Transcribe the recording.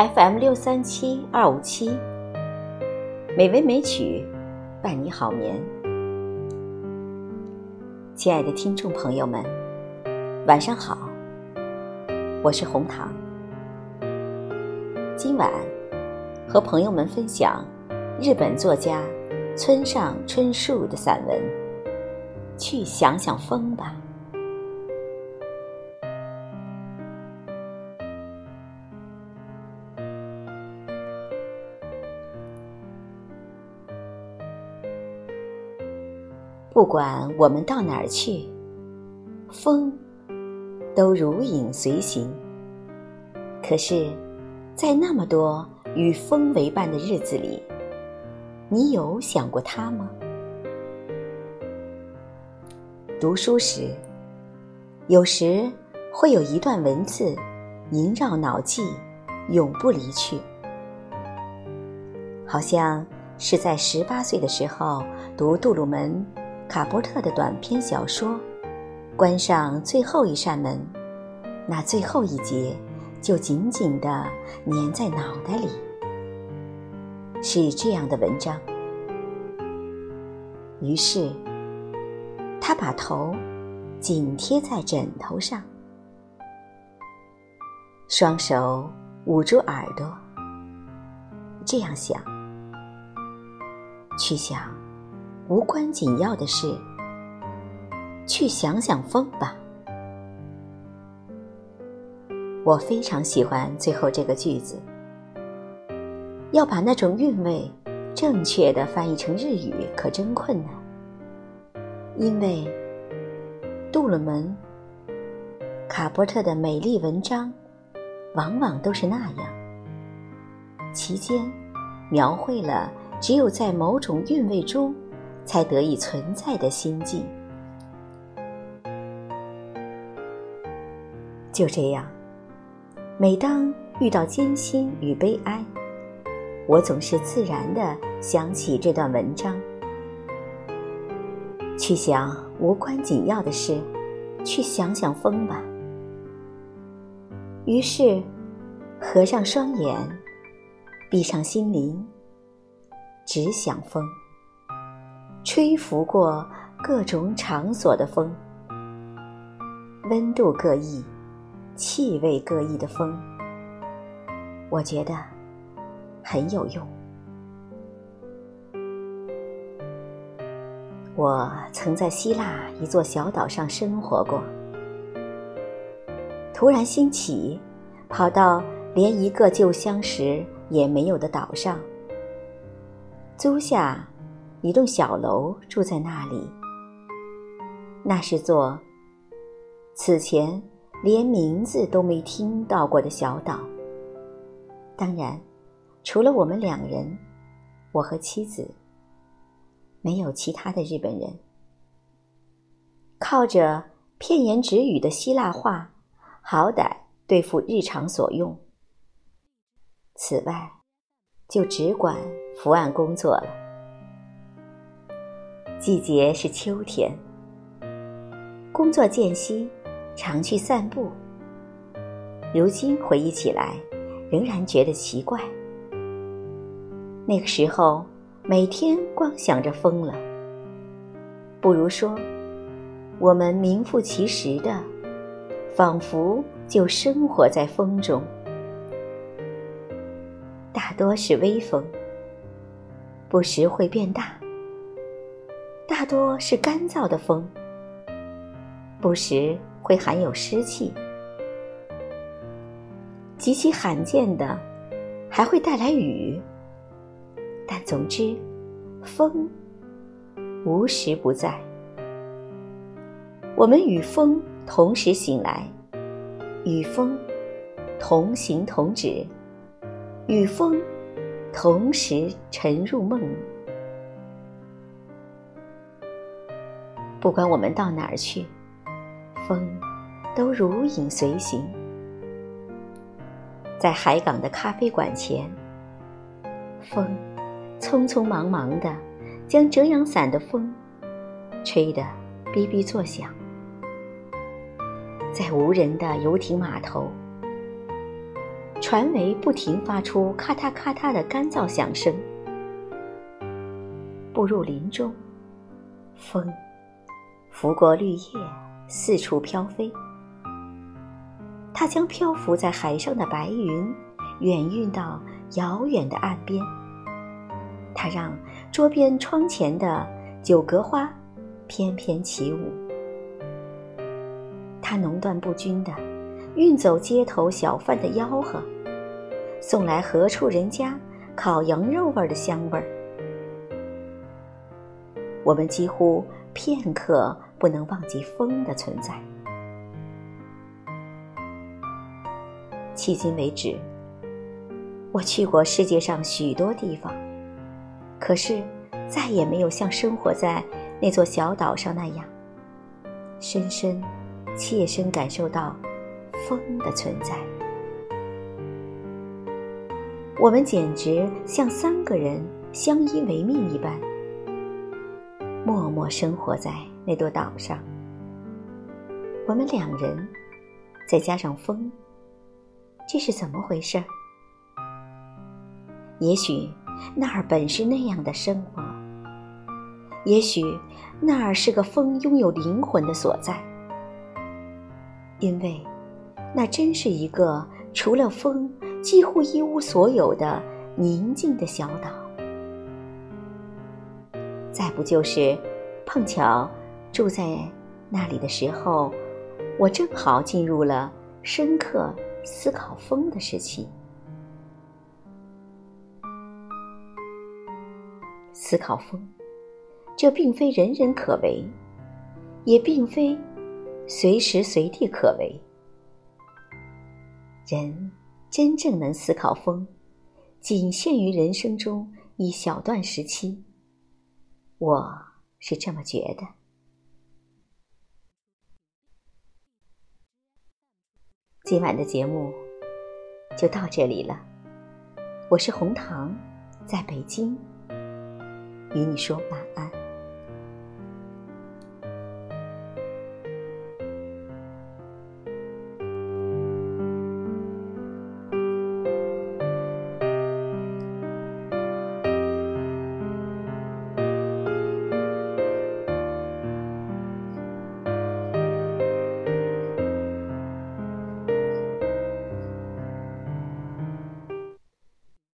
FM 六三七二五七，美文美曲伴你好眠。亲爱的听众朋友们，晚上好，我是红糖。今晚和朋友们分享日本作家村上春树的散文《去想想风吧》。不管我们到哪儿去，风都如影随形。可是，在那么多与风为伴的日子里，你有想过它吗？读书时，有时会有一段文字萦绕脑际，永不离去，好像是在十八岁的时候读杜鲁门。卡波特的短篇小说，关上最后一扇门，那最后一节就紧紧地粘在脑袋里。是这样的文章。于是，他把头紧贴在枕头上，双手捂住耳朵，这样想，去想。无关紧要的事，去想想风吧。我非常喜欢最后这个句子。要把那种韵味正确的翻译成日语，可真困难。因为杜鲁门、卡波特的美丽文章，往往都是那样，其间描绘了只有在某种韵味中。才得以存在的心境。就这样，每当遇到艰辛与悲哀，我总是自然的想起这段文章，去想无关紧要的事，去想想风吧。于是，合上双眼，闭上心灵，只想风。吹拂过各种场所的风，温度各异、气味各异的风，我觉得很有用。我曾在希腊一座小岛上生活过，突然兴起，跑到连一个旧相识也没有的岛上，租下。一栋小楼住在那里，那是座此前连名字都没听到过的小岛。当然，除了我们两人，我和妻子，没有其他的日本人。靠着片言只语的希腊话，好歹对付日常所用。此外，就只管伏案工作了。季节是秋天，工作间隙常去散步。如今回忆起来，仍然觉得奇怪。那个时候，每天光想着风了。不如说，我们名副其实的，仿佛就生活在风中。大多是微风，不时会变大。多是干燥的风，不时会含有湿气，极其罕见的还会带来雨。但总之，风无时不在。我们与风同时醒来，与风同行同止，与风同时沉入梦。不管我们到哪儿去，风都如影随形。在海港的咖啡馆前，风匆匆忙忙的将遮阳伞的风吹得哔哔作响。在无人的游艇码头，船桅不停发出咔嗒咔嗒的干燥响声。步入林中，风拂过绿叶，四处飘飞。它将漂浮在海上的白云远运到遥远的岸边。它让桌边窗前的九格花翩翩起舞。它浓断不均的运走街头小贩的吆喝，送来何处人家烤羊肉味的香味儿。我们几乎片刻不能忘记风的存在。迄今为止，我去过世界上许多地方，可是再也没有像生活在那座小岛上那样，深深、切身感受到风的存在。我们简直像三个人相依为命一般。默默生活在那座岛上，我们两人，再加上风，这是怎么回事？也许那儿本是那样的生活，也许那儿是个风拥有灵魂的所在，因为那真是一个除了风几乎一无所有的宁静的小岛。再不就是碰巧住在那里的时候，我正好进入了深刻思考风的时期。思考风，这并非人人可为，也并非随时随地可为。人真正能思考风，仅限于人生中一小段时期。我是这么觉得。今晚的节目就到这里了，我是红糖，在北京，与你说晚安。